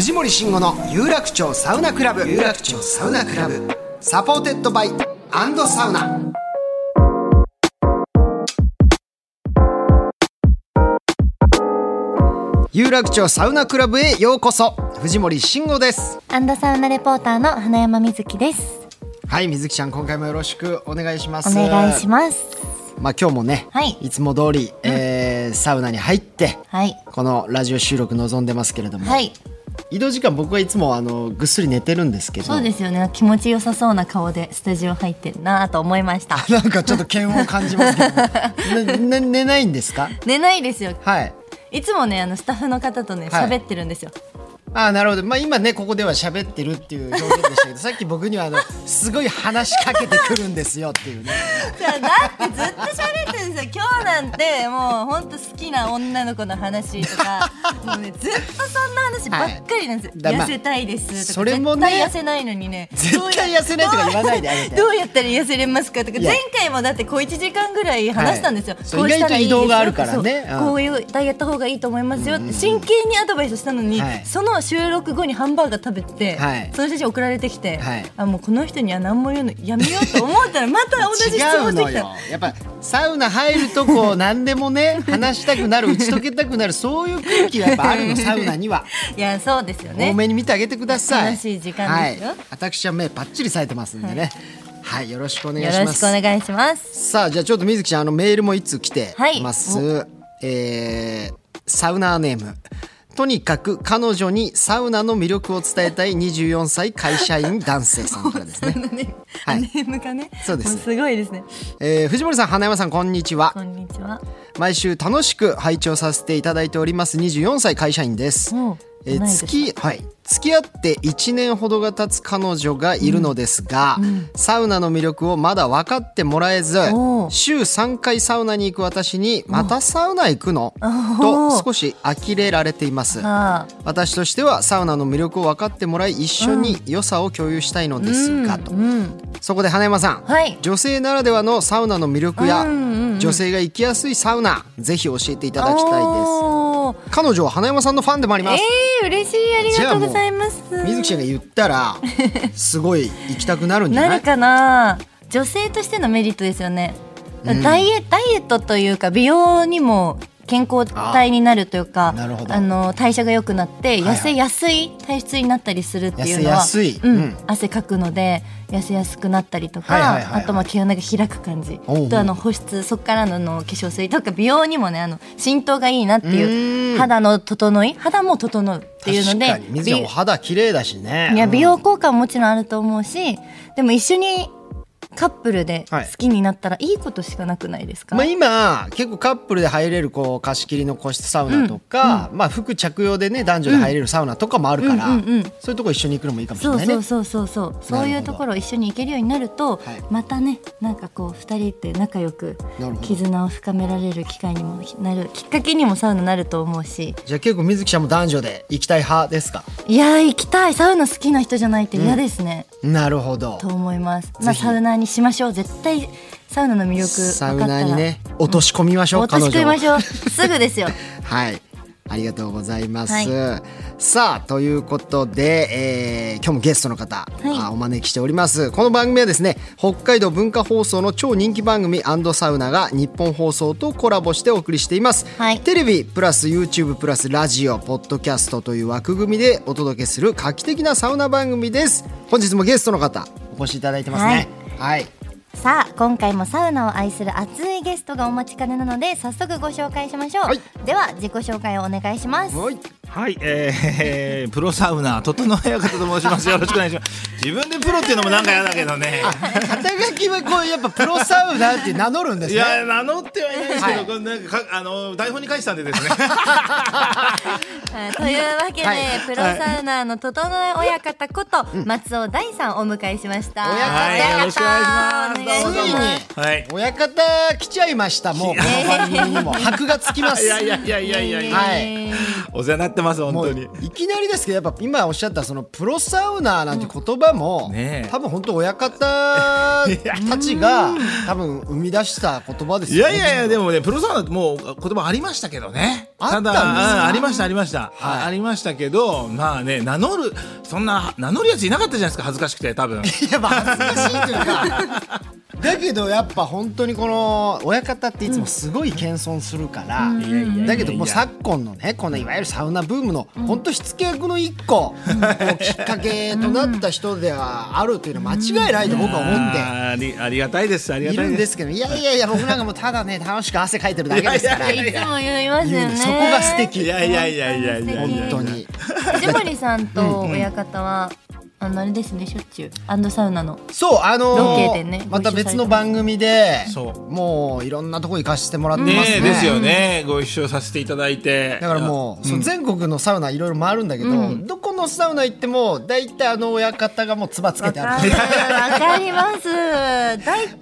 藤森慎吾の有楽町サウナクラブ有楽町サウナクラブサポーテッドバイアンドサウナ有楽町サウナクラブへようこそ藤森慎吾ですアンドサウナレポーターの花山瑞希です。はい水木ちゃん今回もよろしくお願いしますお願いします。まあ今日もね、はいつも通り、えーサウナに入ってはい。このラジオ収録臨んでますけれども、はい。移動時間僕はいつもあのぐっすり寝てるんですけどそうですよね。気持ちよさそうな顔でスタジオ入ってるなと思いました。なんかちょっと嫌悪を感じますけど、ねね、寝ないんですか？寝ないですよ。はいいつもね、あのスタッフの方とね、はい喋ってるんですよ。ああなるほどまあ今ねここでは喋ってるっていう表現でしたけど さっき僕にはあのすごい話しかけてくるんですよっていうねだってずっと喋ですよ。今日なんてもう本当好きな女の子の話とか、もうねずっとそんな話ばっかりなんですよ。はい。痩せたいですとか、それもね絶対痩せないのにね。絶対痩せないとか言わないであげて。どうやったら痩せれますかとか。前回もだって小1時間ぐらい話したんですよ、はい。こうしたらいいですがあるからね。う。こういうダイエット方がいいと思いますよって真剣にアドバイスしたのに、はい。その収録後にハンバーガー食べて、はい。その写真送られてきて、はい。あもうこの人には何も言うのやめようと思ったらまた同じ質問してきた。よ。やっぱサウナ入るとこう何でもね 話したくなる打ち解けたくなるそういう空気がやっぱあるの サウナには。いやそうですよね。多めに見てあげてください。楽しい時間ですよ。はい、私は目パッチリされてますんでね。はい、よろしくお願いよします。ろしくお願いします。さあじゃあちょっと水木ちゃんあのメールもいつ来てはい。ます、えーサウナーネームとにかく彼女にサウナの魅力を伝えたい24歳会社員男性さんからですね、はい。ネームがねそうです。もすごいですね。えー藤森さん花山さんこんにちは。こんにちは。毎週楽しく拝聴させていただいております。24歳会社員です。おうえー付きはい。付き合って1年ほどが経つ彼女がいるのですが、サウナの魅力をまだ分かってもらえず週3回サウナに行く私に「またサウナ行くの?」と少し呆れられています。あ私としてはサウナの魅力を分かってもらい一緒に良さを共有したいのですがと。うん。そこで花山さん、はい。女性ならではのサウナの魅力や、うんうんうん。女性が行きやすいサウナぜひ教えていただきたいです彼女は花山さんのファンでもあります、えー、嬉しい。ありがとうございます。水木ちゃんが言ったら すごい行きたくなるんじゃなないるかな。女性としてのメリットですよね、ダイエダイエットというか美容にも健康体になるというかあの代謝が良くなって痩せやすい体質になったりするっていうのは痩せやすい。うんうん。汗かくので痩せやすくなったりとか、あとまあ毛穴が開く感じ。とあの保湿そこからのあの化粧水とか美容にもねあの浸透がいいなってういーうん。肌の整い肌も整うっていうので確かに。水お肌綺麗だしね。いやうん。美容効果ももちろんあると思うしでも一緒にカップルではい。好きになったらいいことしかなくないですか、まあ、今結構カップルで入れるこう貸し切りの個室サウナとか、まあ、服着用でね男女で入れるサウナとかもあるから、うんうんうん。そういうとこ一緒に行くのもいいかもしれないね。そうそうそうそうそう。いうところ一緒に行けるようになると、はい。またねなんかこう二人って仲良く絆を深められる機会にもなるきっかけにもサウナなると思うし。じゃあ結構水木ちゃんも男女で行きたい派ですか？いやー行きたい。サウナ好きな人じゃないと嫌ですね、なるほど。と思います。まあサウナーにしましょう。絶対サウナの魅力サウナーにね落とし込みましょう、落とし込みましょう。すぐですよ。はい。ありがとうございます、はい。さあということで、えー今日もゲストの方、い。あお招きしております。この番組はですね北海道文化放送の超人気番組サウナが日本放送とコラボしてお送りしています、はい。テレビプラス YouTube プラスラジオポッドキャストという枠組みでお届けする画期的なサウナ番組です。本日もゲストの方お越しいただいてますねはい。さあ今回もサウナを愛する熱いゲストがお待ちかねなので早速ご紹介しましょう、はい。では自己紹介をお願いします。はいはい、えー、プロサウナ整え方と申します。よろしくお願いします。自分でプロっていうのもなんか嫌だけどね。肩書きはこうやっぱプロサウナーって名乗るんですねいや名乗ってはいないですけど、はいなんかかあの台本に書いてたんでですね。は いというわけで、はいプロサウナーの整え親方こと松尾大さんをお迎えしました。親方はいよろしくお願いしますついにはい。親方来ちゃいましたもうこの番組にも箔がつきますいやいやいやいやいやいや。はいお世話になってます本当に。いきなりですけどやっぱ今おっしゃったそのプロサウナーなんて言葉も、ねえ多分本当親方たちが 多分生み出した言葉ですいよね。やいやいやでもねプロサウナってもう言葉ありましたけどね。ただうんありましたありました、はい。あありましたけどまあね名乗るそんな名乗るやついなかったじゃないですか恥ずかしくて多分。いやまあ恥ずかしいというか。だけどやっぱ本当にこの親方っていつもすごい謙遜するから、いやいやいやだけどもう昨今のねこのいわゆるサウナブームの本当火付け役の一個、きっかけとなった人ではあるというのは間違いないと僕は思って。あーありありがたいですありがいたいで。るんですすけどいやいやいや僕なんかもうただね楽しく汗かいてるだけですから。いつも言いますよね。そこが素敵いやいやいやいやいやいや。本当に藤森さんと親方は、あのあれですねしょっちゅう。アンドサウナの。そうあのーロケでねまた別の番組でそうもういろんなとこ行かせてもらってますね。ですよね。ご一緒させていただいて。だからもう、そう全国のサウナいろいろ回るんだけど、どこのサウナ行っても大体あの親方がもうつばつけてある。わかります。大体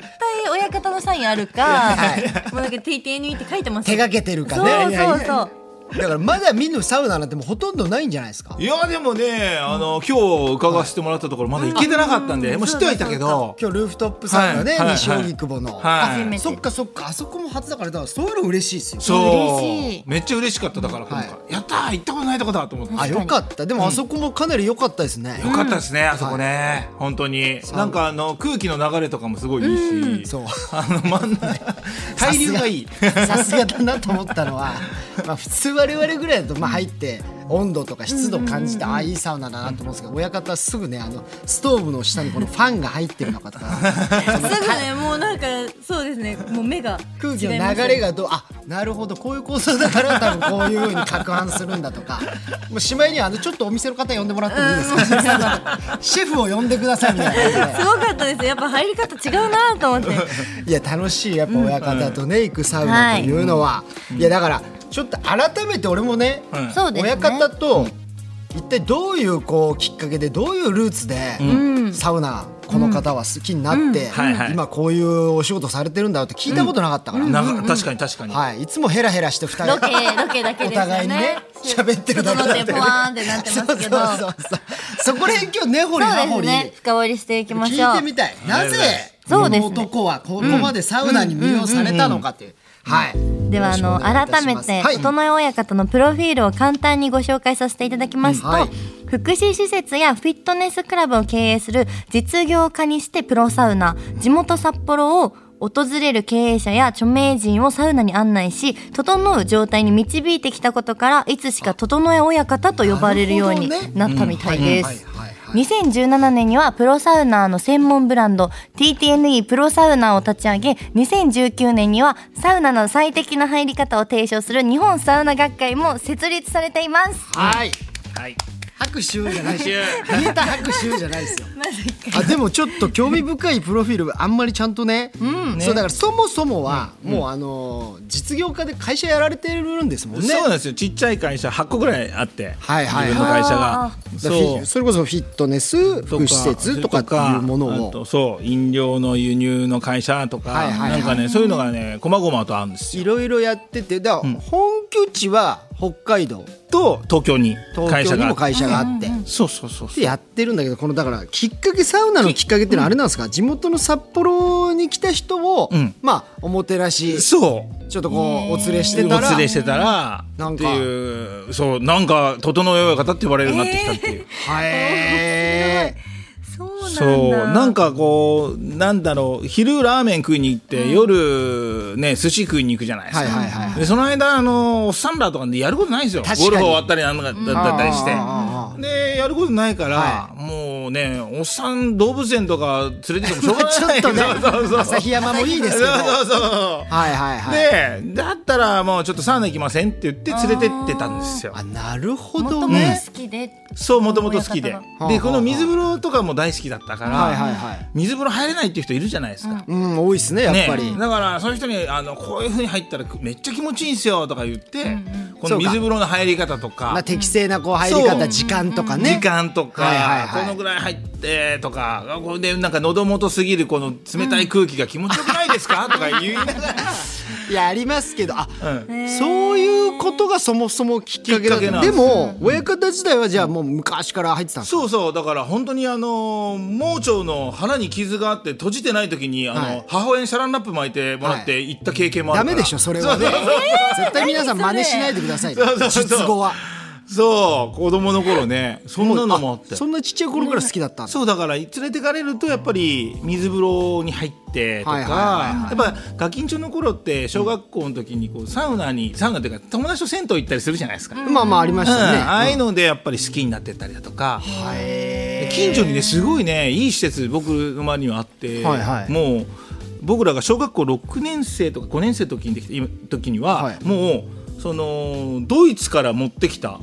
親方のサインあるか、い。もうなんか TTNE って書いてます。手がけてるかそうねそうそう。だからまだ見ぬサウナなんてもうほとんどないんじゃないですか。いやでもねあの今日伺わせてもらったところまだ行けてなかったんで、もう知ってはいたけど。今日ルーフトップサウナね、はいはい西荻窪の、はい。初めてそっかそっか。あそこも初だからだからそういうの嬉しいですよ。そう。嬉しい。めっちゃ嬉しかっただから今回、はやったー行ったことないとこだと思って。あよかった。でもあそこもかなり良かったですね、よかったですね、あそこね、本当に。なんかあの空気の流れとかもすごいいいし、そう。あの真ん中対流が。いい。さすがだなと思ったのは、まあ、普通我々ぐらいだとまあ入って温度とか湿度感じて、ああいいサウナだなと思うんですけど親方はすぐねあのストーブの下にこのファンが入ってるのかとか すぐねもうなんかそうですねもう目が空気の流れがどうあなるほどこういう構造だから多分こういうふうに攪拌するんだとかもうしまいにはあのちょっとお店の方呼んでもらってもいいですか、シェフを呼んでくださいみたいな。すごかったですやっぱ入り方違うなと思っていや楽しいやっぱ親方とね、行くサウナというのは、いやだからちょっと改めて俺もね、親方と一体どういうこうきっかけでどういうルーツで、サウナこの方は好きになって、今こういうお仕事されてるんだって聞いたことなかったから、確かに確かに、はい、いつもヘラヘラして二人。ロケロケだけお互いにね喋ってるだけ整ってポワーンってなってますけど。そうそうそうそう。そこら辺今日根掘り葉掘り、深掘りしていきましょう。聞いてみたい。なぜこの男はここまでサウナに魅了されたのかっていう、はい。ではあの改めて整え親方のプロフィールを簡単にご紹介させていただきますと、うんはい。福祉施設やフィットネスクラブを経営する実業家にしてプロサウナ地元札幌を訪れる経営者や著名人をサウナに案内し整う状態に導いてきたことからいつしか整え親方と呼ばれるようになったみたいです。はい。はいはい2017年にはプロサウナーの専門ブランド TTNE プロサウナーを立ち上げ2019年にはサウナの最適な入り方を提唱する日本サウナ学会も設立されています。はい。はい拍手じゃないですよ拍言えた拍手じゃないですよ。あでもちょっと興味深いプロフィールあんまりちゃんとね,、そうだからそもそもは、もうあのー実業家で会社やられてるんですもんね。そうなんですよ。ちっちゃい会社8個ぐらいあって、はいはいはい。自分の会社が。あだからフィそれこそフィットネス福祉施設とかっていうものを。そう飲料の輸入の会社とか、はいはいはい。なんかねそういうのがね細々とあるんですよ。いろいろやっててだから本拠地は北海道。と東京に会社がにも会社が。あって。そうそうそうでやってるんだけどこのだからきっかけサウナのきっかけっていうのはあれなんですか、地元の札幌に来た人を、うん。まあおもてなしちそう。ょっとこうお連れしておたら連れしてたらなんか。っていうそうなんか整え親方って呼ばれるようになってきたっていう、へそうなんだ。そうなんかこうなんだろう昼ラーメン食いに行って、夜ね寿司食いに行くじゃないですか、はいはいはいでその間あのおっさんらとかでやることないんですよ。確かに。ゴルフ終わったりなんかだだったりして。あでやることないから、はもうねおっさん動物園とか連れてってもしょうがない。ちょっとね そうそうそう旭山もいいですけど。そうそうそう。はいはいはい。でだったらもうちょっとサウナ行きませんって言って連れてってたんですよ。あなるほどね。好きで、そうもともと好きで。でこの水風呂とかも大好きだったから、はいはいはい。水風呂入れないっていう人いるじゃないですか、うん。多いですねやっぱり、ね、だからそういう人にあのこういうふうに入ったらめっちゃ気持ちいいんですよとか言って、こそうかの水風呂の入り方とか。まあ、適正なこう入り方時間とかね。時間とか、はいはいはい。このぐらい入ってとかこれでなんか喉元すぎるこの冷たい空気が気持ちよくないですか、とか言いながら、いやありますけどあうん。そういうことがそもそもきっかけだけでですよ。も親方自体はじゃあもう昔から入ってたんですか？そうそう。だから本当にあの盲腸の腹に傷があって閉じてない時にあの、はい。母親にサランラップ巻いてもらって行った経験もあるから、ダメでしょそれはね。絶対皆さん真似しないでください術後はそう子供の頃ね。そんなのもあって。そんなちっちゃい頃から好きだったそうだから連れてかれるとやっぱり水風呂に入ってとか、やっぱガキンチョの頃って小学校の時にこうサウナにサウナっていうか友達と銭湯行ったりするじゃないですか、うん。まあまあありましたね、ああいうのでやっぱり好きになってったりだとか、近所にねすごいねいい施設僕の周りにはあって、はいはい。もう僕らが小学校6年生とか5年生の時にでき今時には、はい。もうそのドイツから持ってきた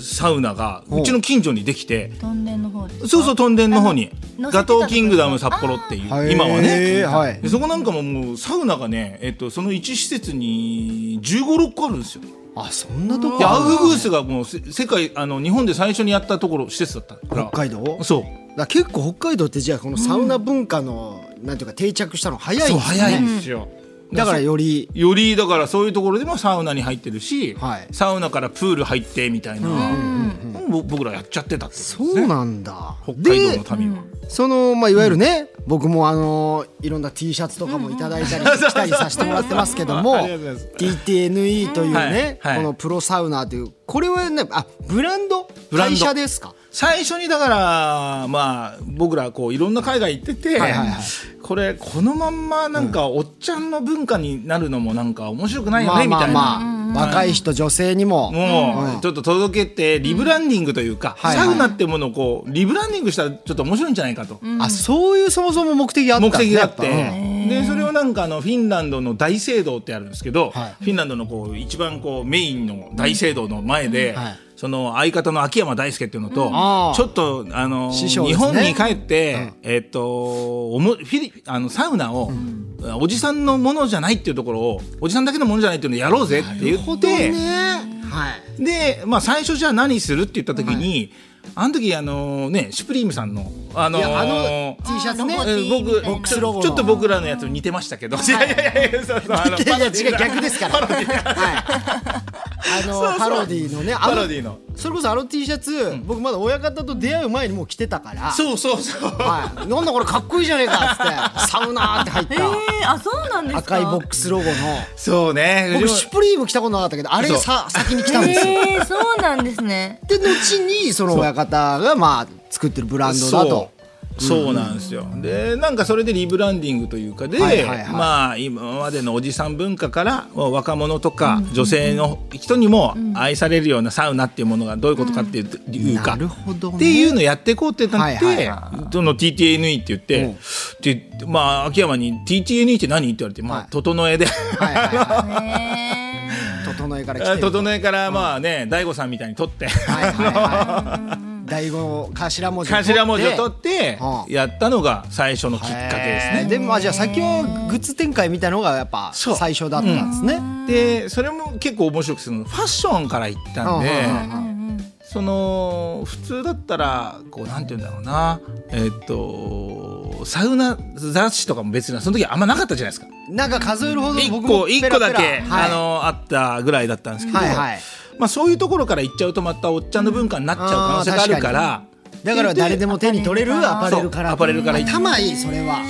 サウナがおうちの近所にできて。トンネルの方そうそう、トンデンの方に。ガトーキングダム札幌っていう、今はへね。ーはいでそこなんかももうサウナがね、えっと、その1施設に15、6個あるんですよ。あそんなとこで、アウあるフグースがもうせ世界、あの、日本で最初にやったところ、施設だったから。北海道？そう。結構北海道ってじゃあこのサウナ文化の、なんていうか定着したの早いそう、んですね早いんですよ。だからよりよりだからそういうところでもサウナに入ってるし、はい。サウナからプール入ってみたいな、ぼ僕らやっちゃってたってね。そうなんだ。北海道での民は。そのまあいわゆるね、僕もあのいろんな T シャツとかもいただいたりしたりさせてもらってますけども TTNE というね、はい。はい。このプロサウナーというこれはねあブランド？ブランド。会社ですか？最初にだからまあ僕らこういろんな海外行ってて、はいはいはい。これこのまんまなんかおっちゃんの文化になるのもなんか面白くないよねみたいな。まあ。若い人女性にも。もうちょっと届けてリブランディングというか、はいサウナってものをこうリブランディングしたらちょっと面白いんじゃないかと、あそういうそもそも目的があったん目的があって、でそれをなんかあのフィンランドの大聖堂ってあるんですけど、はい。フィンランドのこう一番こうメインの大聖堂の前で、はいその相方の秋山大輔っていうのと、ちょっとあの、日本に帰って、えっとおもフィリあのサウナを、おじさんのものじゃないっていうところをおじさんだけのものじゃないっていうのをやろうぜって言って。ね。はい。で、まあ、最初じゃあ何するって言った時に、あの時あのねシュプリームさんのあのいやあの T シャツね。僕ちょっと僕らのやつ似てましたけど、い。やいやいやそうそうあの違う逆ですから。はい。あのパロディのね、あのパロディのそれこそあの T シャツ、僕まだ親方と出会う前にもう着てたから。そうそうそうはい。なんだこれかっこいいじゃねえかっつって、サウナーって入っえたー、あそうなんですか？赤いボックスロゴの。そうね僕シュプリーム着たことなかったけど、あれさ先に来たんですよ。えー、そうなんですねで後にその親方がまあ作ってるブランドだと。そうなんですよ、でなんかそれでリブランディングというかで、はいはいはい。まあ今までのおじさん文化から若者とか女性の人にも愛されるようなサウナっていうものがどういうことかっていういうか、なるほどね。っていうのをやっていこうってなって、はいはその TTNE って言って、うん。でまあ秋山に TTNE って何って言われて、まあはい。整えで、はいはいはえい。整えから来てる。整えからまあね大悟さんみたいに取って。はいはいはい。第五頭文字を取って。頭文字を取ってうん。やったのが最初のきっかけですね。でもまあじゃあ先はグッズ展開みたいのがやっぱ最初だったんですね。でそれも結構面白くてその。ファッションから行ったんで、うんうんうんその普通だったらこうなんて言うんだろうな。えっとサウナ雑誌とかも別にその時あんまなかったじゃないですか。なんか数えるほど一僕も個一ペラペラ。個だけ、はい。あのあったぐらいだったんですけど、はいはいまあそういうところから行っちゃうとまたおっちゃんの文化になっちゃう可能性があるから。だから誰でも手に取れるアパレルから。アパレルから頭いいそれは。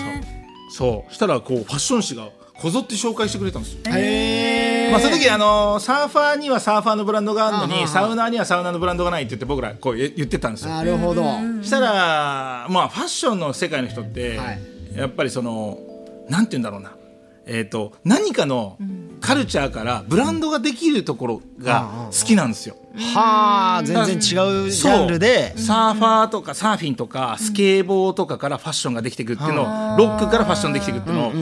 そう。したらこうファッション誌がこぞって紹介してくれたんですよ。へえまあ、その時あのサーファーにはサーファーのブランドがあるのにあははサウナーにはサウナーのブランドがないって言って僕らこう言言ってたんですよ。なるほど。したらまあファッションの世界の人って、はい。やっぱりそのなんて言うんだろうなえー、と何かのカルチャーからブランドができるところが好きなんですよ。はあ全然違うジャンルで。サーファーとかサーフィンとかスケーボーとかからファッションができてくるっていうのをロックからファッションできてくるっていうのを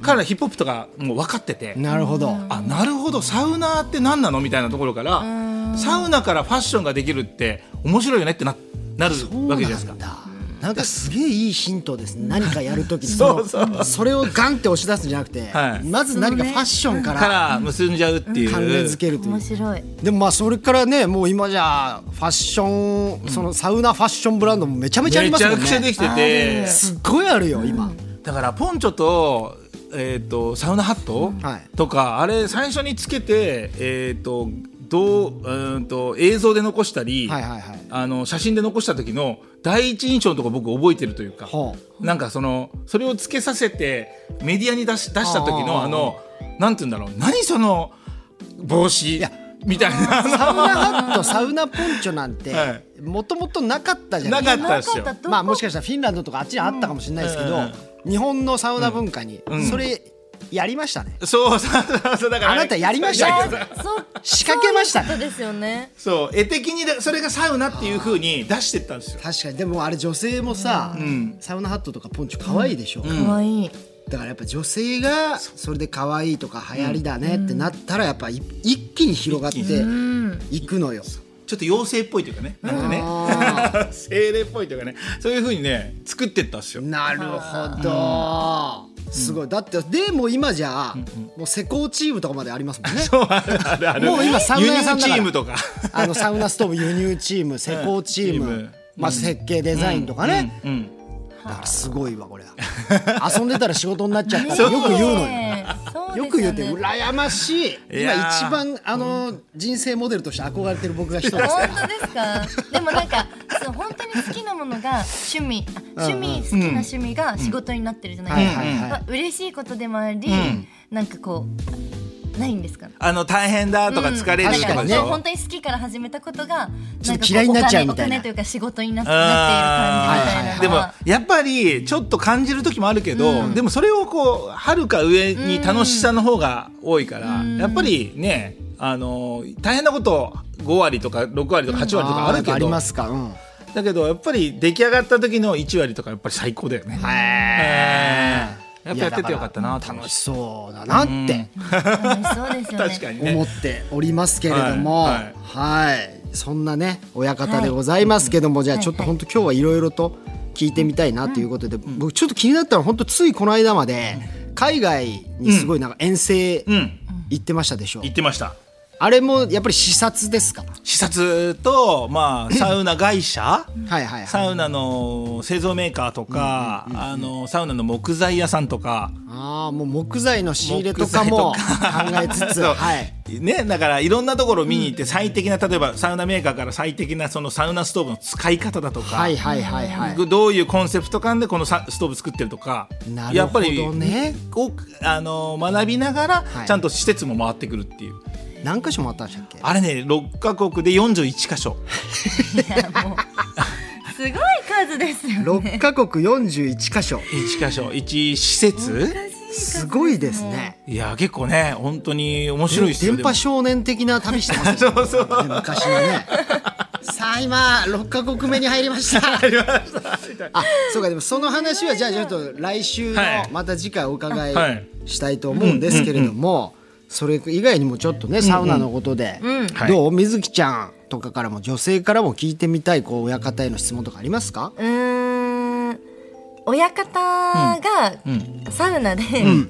彼らヒップホップとかもう分かっててなるほど。あなるほど。サウナーって何なのみたいなところからサウナからファッションができるって面白いよねってななるわけじゃないですか。なんかすげえいいヒントです。ね何かやるときに。そうそう。それをガンって押し出すんじゃなくて、はい。まず何かファッションかからら結んじゃうっていう。関連づけるという面白い。でもまあそれからねもう今じゃファッション、そのサウナファッションブランドもめちゃめちゃありめちゃますもんね。くちゃできてて。すっごいあるよ今、だからポンチョと,、えー、とサウナハット、はい。とかあれ最初につけて、えー、とどううーんと映像で残したり、はいはいはい。あの写真で残した時の第一印象のところ僕覚えてるというか、ほなんかそのそれをつけさせてメディアに出し出した時のあのなんて言うんだろう。何その帽子やみたいな。サウナハットサウナポンチョなんてはい。もともとなかったじゃなないかですったですよ。なかまあもしかしたらフィンランドとかあっちにあったかもしれないですけど、うん日本のサウナ文化にん。それやりましたね、そうそうそうだからあなたやりました。いやけどそう仕掛けましたそうですよね。そう絵的にでそれがサウナっていう風に出してったんですよ。確かに。でもあれ女性もさ、ん。サウナハットとかポンチョ可愛いでしょ、可愛いだからやっぱ女性がそれで可愛いとか流行りだねってなったらやっぱい一気に広がっていくのよ。ちょっと妖精っぽいというかね。なんかね。あ 精霊っぽいというかね。そういう風にね作ってったんですよ。ーなるほど。すごい。だってでも今じゃもう施工チームとかまでありますもんね。そうあるあるある。もう今サウナ屋さんだから。輸入チームとか。あのサウナストーブ輸入チーム施工チーム、まあ、設計デザインとかね、うんうんだからすごいわこれ遊んでたら仕事になっちゃったってよく言うのよ。ね。よく言うて羨ましい。今一番あの人生モデルとして憧れてる僕が一人です。本当ですか？でもなんかそう本当に好きなものが趣味。あ趣味好きな趣味が仕事になってるじゃないですか、はいはいはいまあ嬉しいことでもあり、なんかこうないんですか？あの大変だとか疲れると確かでしょ、本当に好きから始めたことがちょっと嫌いになっちゃうみたいな。お金というか仕事にななっている感じみたいなのでもはやっぱりちょっと感じる時もあるけど、でもそれをこうはるか上に楽しさの方が多いから、やっぱりねあの大変なこと5割とか6割とか8割とかあるけーやっぱありど、ますか、うん、だけどやっぱり出来上がった時の1割とかやっぱり最高だよね。えーやっぱやっててよかったな楽しそうだなって。楽しそうですよね確かにね。思っておりますけれどもははい。い、そんなね親方でございますけども、じゃあちょっと本当今日はいろいろと聞いてみたいなということで、僕ちょっと気になったのは本当ついこの間まで海外にすごいなんか遠征うん。行ってましたでしょ、言ってましたあれもやっぱり視察ですか？視察と、まあ、サウナ会社？はいはいはい。サウナの製造メーカーとか、あのサウナの木材屋さんとか、ああもう木材の仕入れとかも考えつつ。はい。ね、だからいろんなところを見に行って最適な例えばサウナメーカーから最適なそのサウナストーブの使い方だとか、はいはいはいはいどういうコンセプト感でこのさストーブ作ってるとか。なるほどね。やっぱりあの学びながらはい。ちゃんと施設も回ってくるっていう、何箇所もあったんでしたっけ？あれね6カ国で41箇所。いやもうすごい数ですよね。6カ国41箇所。1箇所。1施設？すごいですね。いや結構ね本当に面白いですよ。電波少年的な旅してますよね。そうそう。ね昔のね。さあ今6カ国目に入りました。あそうか。でもその話はじゃあちょっと来週のはい。また次回お伺はい。いしたいと思うんですけれどもそれ以外にもちょっとねサウナのことではい。どう？水木ちゃんとかからも女性からも聞いてみたいこう親方への質問とかありますか？うーん。親方がサウナで、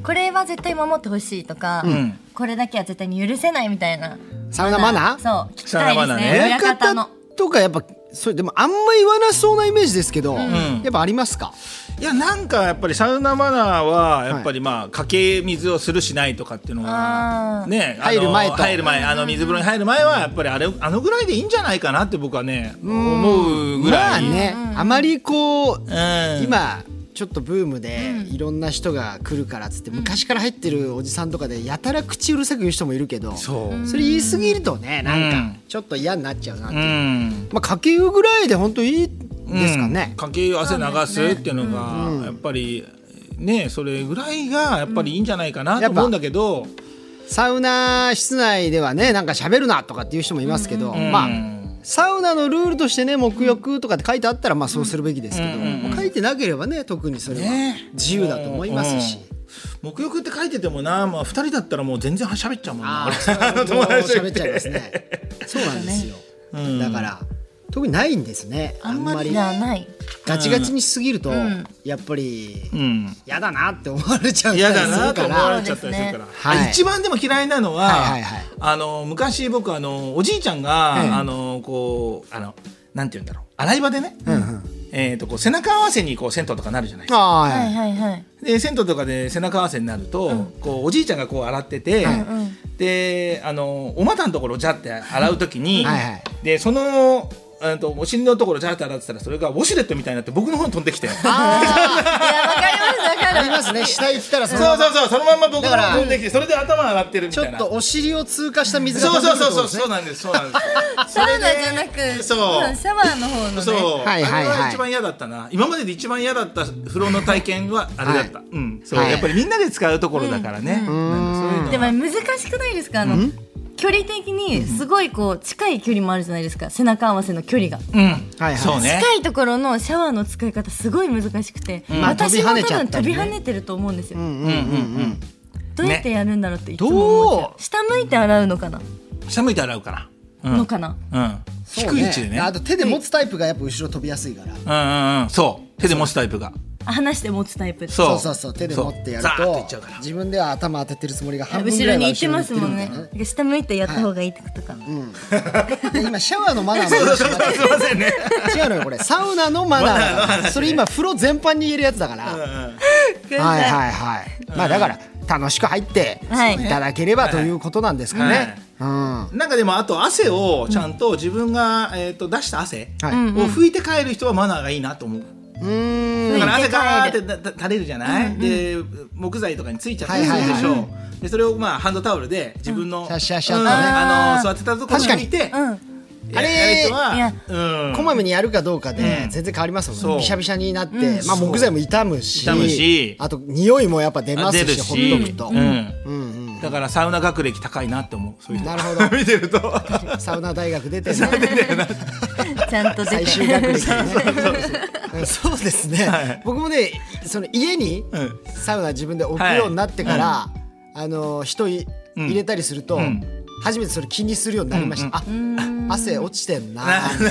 これは絶対守ってほしいとか、ん。これだけは絶対に許せないみたいな。サウナマナー？そう聞きたいですね。ね。親方の。とかやっぱそれでもあんま言わなそうなイメージですけど、ん。やっぱありますか？いやなんかやっぱりサウナマナーはやっぱりまあかけ水をするしないとかっていうのがね入る前と。入る前あの水風呂に入る前はやっぱりあれあのぐらいでいいんじゃないかなって僕はね思うぐらい、まあね、あまりこう、うん、今ちょっとブームでいろんな人が来るからっつって昔から入ってるおじさんとかでやたら口うるさく言う人もいるけどそれ言い過ぎるとねなんかうん。ちょっと嫌になっちゃうなってういう、ん。まあかけ湯ぐらいで本当いいですかねうん、かけ湯汗流すっていうのがやっぱりね。それぐらいがやっぱりいいんじゃないかなと思うんだけど、サウナ室内ではねなんか喋るなとかっていう人もいますけど、まあサウナのルールとしてね沐浴とかって書いてあったらまあそうするべきですけど、もう書いてなければね特にそれはね。自由だと思いますし。沐浴って書いててもな、まあ、2人だったらもう全然喋っちゃうもん 友達。と喋っちゃいますね。そうなんですよ。だから特にないんですね。あんまり。じゃないガチガチにしすぎると、やっぱりうん。嫌だなって思われちゃう嫌だなとから。思われちゃったりするから、はい。あ一番でも嫌いなのは、はいはいはい。あの昔僕あのおじいちゃんが、ええあのこうあのなんて言うんだろう。洗い場でね、うんうん。えー、とこう背中合わせにこう銭湯とかなるじゃないああ、はいはい。はいはい。で銭湯とかで背中合わせになると、こうおじいちゃんがこう洗ってて、うんであのお股のところをジャって洗うときに、はいはい。でそのあとお尻のところジャって洗ってたらそれがウォシュレットみたいになって僕の方に飛んできて。あいやわかりますわかる。ありますね。下行ったらそそうのそうそうそのまんま僕から飛んできてそれで頭洗ってるみたいな。ちょっとお尻を通過した水がそうそうそうそううそうなんですそうなんです。サウナじゃなくそう。うんシャワーの方のね。そう、はいはい一番嫌だったな。今までで一番嫌だった風呂の体験はあれだった、うん。そう、はいやっぱりみんなで使うところだからね、ういうのでも難しくないですか？あの距離的にすごいこう近い距離もあるじゃないですか。背中合わせの距離が。うん、はいはい。そうね。近いところのシャワーの使い方すごい難しくて、まあ私も飛び跳ねちゃ多分飛び跳ねてると思うんですよ、うんうんうん。うん。どうやってやるんだろうっていつも思っち下向いて洗うのかな、下向いて洗うから。うん。のかな？うん。そう低い位置でね。あと手で持つタイプがやっぱ後ろ飛びやすいから。うんうんうん。そう。手で持つタイプがあ離して持つタイプそう。そうそうそう。手で持ってやると自分では頭当ててるつもりが半分ぐ後ろらいはに行ってますもんね。下向いてやった方がいいってことかな、で今シャワーのマナーの話。すいませんね。違うのよこれ。サウナのマナーそれ今風呂全般に言えるやつだから。はいはいはい。まあだから楽しく入ってはい。いただければということなんですかね。うん。はなんかでもあと汗をちゃんと自分が、えー、と出した汗い。を拭いて帰る人はマナーがいいなと思う。うーん。だから汗ガーって垂れるじゃない、で木材とかについちゃったりすはいはいはいるでしょ、でそれをまあハンドタオルで自分の、座ってたところにいて、うんあれはこまめにやるかどうかでうん。全然変わりますもんね。びしゃびしゃになってまあ木材も傷むしあと匂いもやっぱ出ますしほし。っとくと。うんうん。うんだからサウナ学歴高いなって思う。そういう人。なるほど。見てると。サウナ大学出てね。ちゃんと最終学歴でねうんそう。ですね、僕もねその家にうん。サウナ自分で置くようになってから、あの人いうん入れたりすると、ん。初めてそれ気にするようになりました、あ汗落ちてんな。自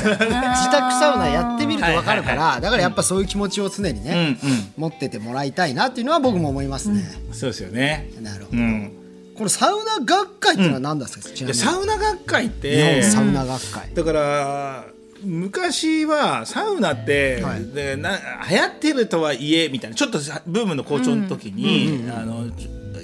宅サウナやってみると分かるから、はいはいだからやっぱそういう気持ちを常にうんね、う持っててもらいたいなっていうのは僕も思いますね、ん。そうですよね。なるほど、うんこのサウナ学会っていうのは何なんですか、ちなみに。でサウナ学会っ日て本サウナ学会、だから昔はサウナって、はい。でな流行ってるとはいえみたいなちょっとさブームの好調の時に、あの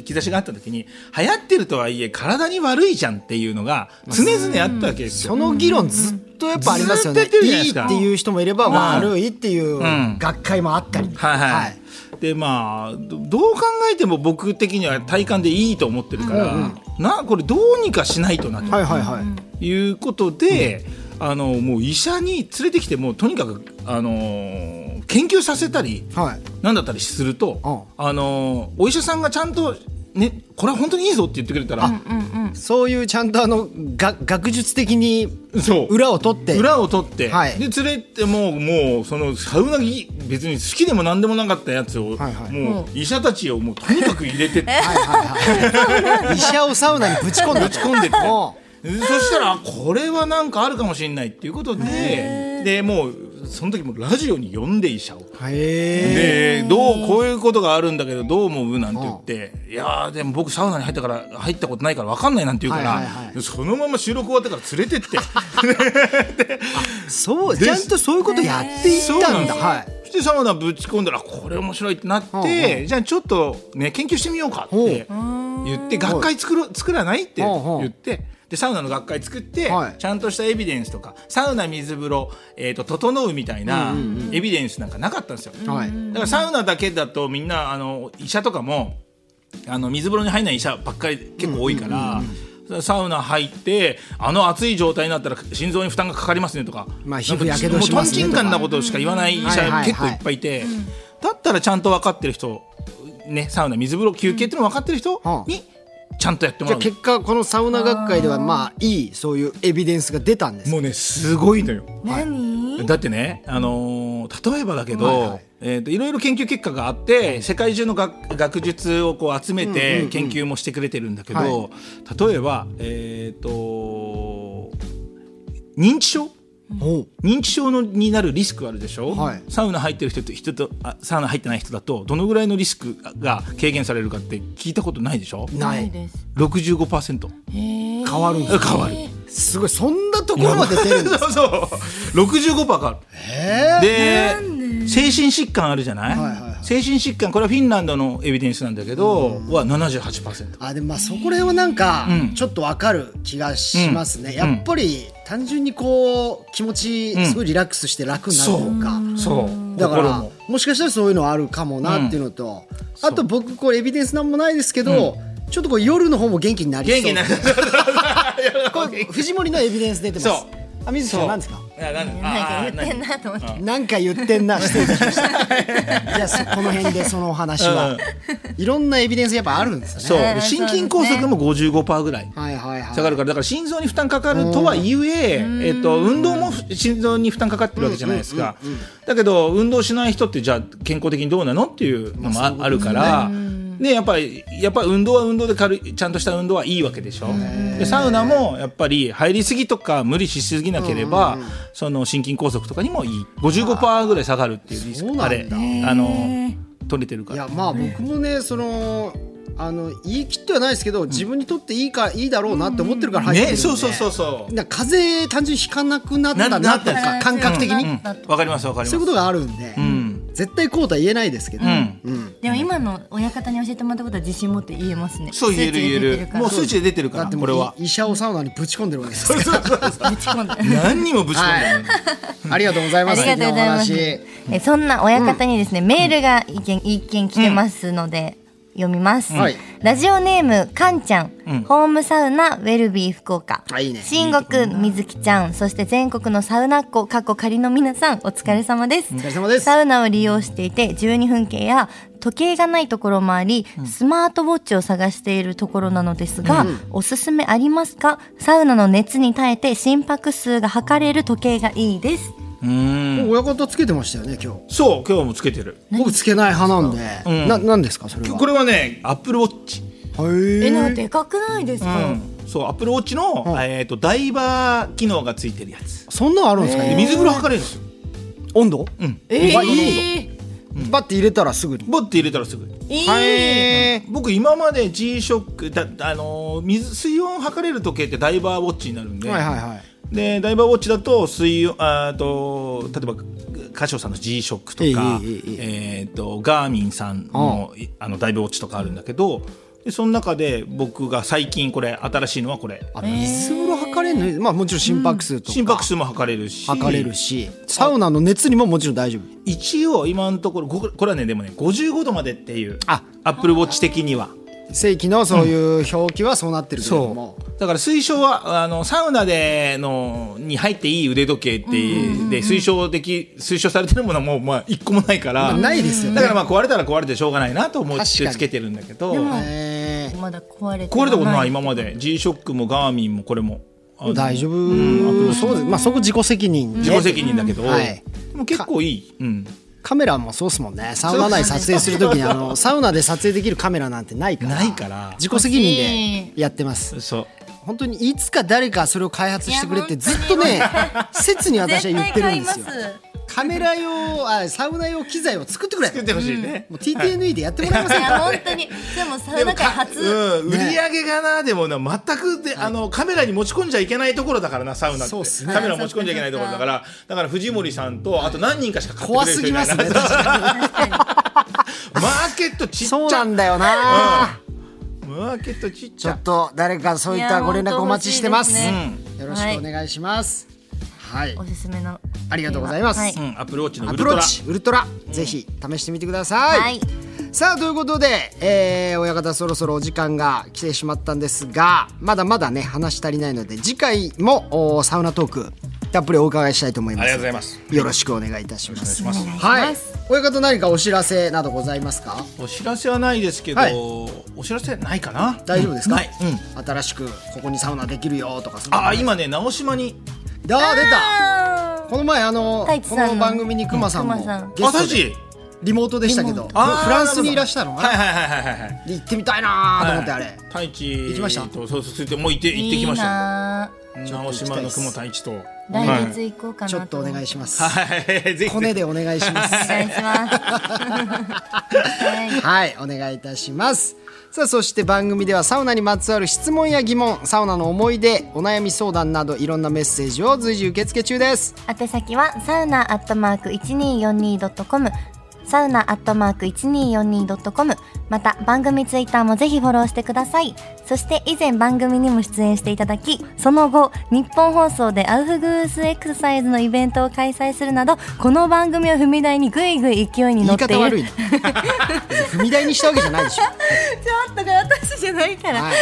兆しがあった時に流行ってるとはいえ体に悪いじゃんっていうのが常々あったわけですよ。その議論ずっとやっぱありますよね。いいっていう人もいれば悪いっていううん。学会もあったり。はい。はい、でまあどどう考えても僕的には体感でいいと思ってるから、なこれどうにかしないとなと。はいはいはい。いうことで、あのもう医者に連れてきてもうとにかく、あのー研究させたりはい。なんだったりすると、あのーお医者さんがちゃんと、ね、これは本当にいいぞって言ってくれたら、そういうちゃんとあのが学術的にそう。裏を取って。裏を取って、はい。で連れてもうもうそのサウナ着別に好きでも何でもなかったやつを、はいはい。もう医者たちをもうとにかく入れて。医者をサウナにぶち込んで。ぶち込んでっておそしたらこれはなんかあるかもしれないっていうことででもうその時もラジオに呼んで医者を。うへえ。でどうこういうことがあるんだけどどう思う？なんて言って「いやーでも僕サウナに入ったから入ったことないから分かんない」なんて言うから、はいはいはそのまま収録終わってから連れてってそう、ちゃんとそういうことやっていったんだ。はい。そしてサウナぶち込んだらこれ面白いってなって、ほうほうじゃあちょっとね研究してみようかって言って学会作ろ作らないって言って。でサウナの学会作って、はい。ちゃんとしたエビデンスとかサウナ水風呂、えー、と整うみたいなエビデンスなんかなかったんですよ、はい。だからサウナだけだとみんなあの医者とかもあの水風呂に入らない医者ばっかり結構多いから。サウナ入ってあの熱い状態になったら心臓に負担がかかりますねとか、まあ皮膚やけどしますねもうとんちんかんなことしか言わない医者結構いっぱいいて、だったらちゃんと分かってる人ねサウナ水風呂休憩っていうの分かってる人うんにちゃんとやってもらう。じゃあ結果このサウナ学会ではまあいいそういうエビデンスが出たんです。もうねすごいのよ。何？だってね、あのー例えばだけど、はいはい。えー、といろいろ研究結果があって世界中の学学術をこう集めて研究もしてくれてるんだけど、は例えば、えー、と認知症？認知症のになるリスクあるでしょ、はい。サウナ入ってる人と人とあサウナ入ってない人だとどのぐらいのリスクが軽減されるかって聞いたことないでしょ？ない。です。65%変変わるんです。変わる。すごいそんなところまで出るんです そうそう。65%変わる。えで精神疾患あるじゃない,、はいはいはい。精神疾患これはフィンランドのエビデンスなんだけど、は78%あでもまあそこら辺はなんかうん。ちょっとわかる気がしますね、ん。やっぱり単純にこう気持ちすごいリラックスして楽になるというか、そう。だから心も。もしかしたらそういうのあるかもなっていうのと、あと僕これエビデンスなんもないですけど、ちょっとこう夜の方も元気になりそう。元気になる。藤森のエビデンス出てます。そうあ水木さん何ですか？いやなんか言ってんなと思って。なん。か言ってんな失礼いたしました。じゃあそ この辺でそのお話は、いろんなエビデンスやっぱあるんですよね。そう。心筋梗塞も55%ぐらいはいはいはい。下がるからだから心臓に負担かかるとはいえ、えっと、運動も心臓に負担かかってるわけじゃないですか、だけど運動しない人ってじゃあ健康的にどうなの？っていうのもああるから。でやっぱりやっぱ運動は運動で軽いちゃんとした運動はいいわけでしょ。でサウナもやっぱり入りすぎとか無理しすぎなければ、その心筋梗塞とかにもいい。55%ぐらい下がるっていうリスク。あれあの取れてるから。いやまあ僕もねそのあの言い切ってはないですけど自分にとっていいかいいだろうなって思ってるから入ってるんで、ねそうそうそうそう。な風邪単純にひかなくなったななとか感覚的に、うん。わかりますわかります。そういうことがあるんで、うん絶対こうとは言えないですけど、うん。うん。でも今の親方に教えてもらったことは自信持って言えますねそう言える言える。もう数値で出てるかだってもうらこれは。医者をサウナにぶち込んでるわけですから。ぶち込んで何にもぶち込んでるのにありがとうございます。ありがとうございます。えそんな親方にですね、メールが一件一件来てますので、読みます、はい。ラジオネームかんちゃん、うん。ホームサウナウェルビー福岡。あいいね新国みずきちゃん。そして全国のサウナっ子過去仮の皆さん。お疲れ様です。お疲れ様です。サウナを利用していて12分計や時計がないところもあり、スマートウォッチを探しているところなのですが、おすすめありますか？サウナの熱に耐えて心拍数が測れる時計がいいです親方つけてましたよね今日。そう今日もつけてる。僕つけない派なんで、うん。ななんですかそれは？これはねアップルウォッチへえなんでかくないですか、そうアップルウォッチの、うんえー、とダイバー機能がついてるやつ。そんなのあるんですか、で水風呂測れるんですよ、温度？うん、え水風呂の温ーバッて入れたらすぐに。度ボッて入れたらすぐいい。へ僕今まで G ショックだあのー水水温測れる時計ってダイバーウォッチになるんで、はいはいはいでダイバーウォッチだと水温あーと例えばカシオさんの G ショックとか、えーとガーミンさんのいあのダイバーウォッチとかあるんだけどでその中で僕が最近これ新しいのはこれ。あ水風呂測れるの、まあもちろん心拍数とか、心拍数も測れるし。測れるし。サウナの熱にももちろん大丈夫。一応今のところここれはねでもね55度までっていうあ。アップルウォッチ的には正規のそういう表記はそうなってるけれどそも、うだから推奨はあのサウナでのに入っていい腕時計って、で推奨でき推奨されてるものはもうまあ一個もないから、まあないですよね。だからまあ壊れたら壊れてしょうがないなと思ってつけてるんだけど。まだ壊れて壊れたことないい今まで。G ショックもガーミンもこれも大丈夫、そうです。まあそこ自己責任で。自己責任だけど、はい。でも結構いい、うん、カメラもそうっすもんね。サウナ内撮影するときにあのサウナで撮影できるカメラなんてないから。ないから。自己責任でやってます。そう。本当にいつか誰かそれを開発してくれってずっとね切に私は言ってるんですよ。絶対買いますカメラ用あサウナ用機材を作ってくれ作ってほしいね、もう TTNE でやってもらえませんいかや本当に。でもサウナ界初、うん、売り上げがなでもな全くで、あのカメラに持ち込んじゃいけないところだからなサウナって。そうっすね。カメラ持ち込んじゃいけないところだから。だから藤森さんとあと何人かしか買ってく怖れるすぎますね。マーケットちっちゃ。そうなんだよな、マーケットちっちゃ。ちょっと誰かそういったご連絡お待ちしてます。いや本当よろしくお願いします。はい、おすすめのありがとうございます。はい、うん、アップルウォッチのアプローウルトラ。チウルトラ、ぜひ試してみてください、はい。さあということで、えー、親方そろそろお時間が来てしまったんですがまだまだね話し足りないので次回もおサウナトークたっぷりお伺いしたいと思います。ありがとうございます。よろしくお願いいたします。お願いします。はい。親方何かお知らせなどございますか？お知らせはないですけど、はい。お知らせないかな？大丈夫ですか、うん、新しくここにサウナできるよとかあ今ね直島に。あー出た。あこの前あのこ太一さんのの番組にくまさんも熊さん。ゲストでリモートでしたけどあーフランスにいらっしゃるのかな、はいはいはいはいはいで行ってみたいなーと思ってあれ、太一行きました？とそうそうそれでもう行って行ってきましいいたな直島の雲太一と。来はい。月行こうかなちょっとお願いしします、はい。ぜひ。コネでお願いします。お願いします。はい。はいお願いいたしますさあそして番組ではサウナにまつわる質問や疑問サウナの思い出お悩み相談などいろんなメッセージを随時受付中です。宛先はサウナアットマーク 1242.com サウナアットマーク 1242.com また番組ツイッターもぜひフォローしてください。そして以前番組にも出演していただきその後日本放送でアウフグースエクササイズのイベントを開催するなどこの番組を踏み台にぐいぐい勢いに乗っている。方悪いな。踏み台にしたわけじゃないでしょ っと私じゃないから、はい、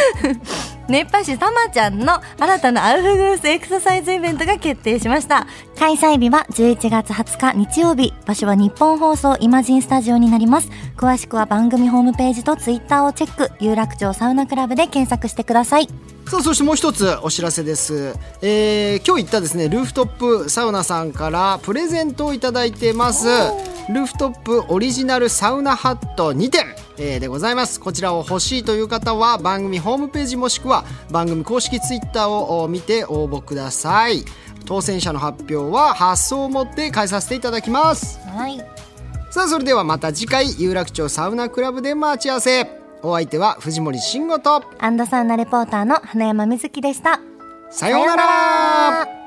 熱波師たまちゃんの新たなアウフグースエクササイズイベントが決定しました。開催日は11月20日日曜日場所は日本放送イマジンスタジオになります。詳しくは番組ホームページとツイッターをチェック。有楽町サウナクラブで検索してくださいさあそしてもう一つお知らせです、えー今日行ったですねルーフトップサウナさんからプレゼントをいただいてます。ルーフトップオリジナルサウナハット2点、えーでございます。こちらを欲しいという方は番組ホームページもしくは番組公式ツイッターをお見て応募ください。当選者の発表は発送をもって返させていただきます。はい。さあそれではまた次回有楽町サウナクラブで待ち合わせお相手は藤森慎吾と。アンドサウナレポーターの花山瑞希でした。さようなら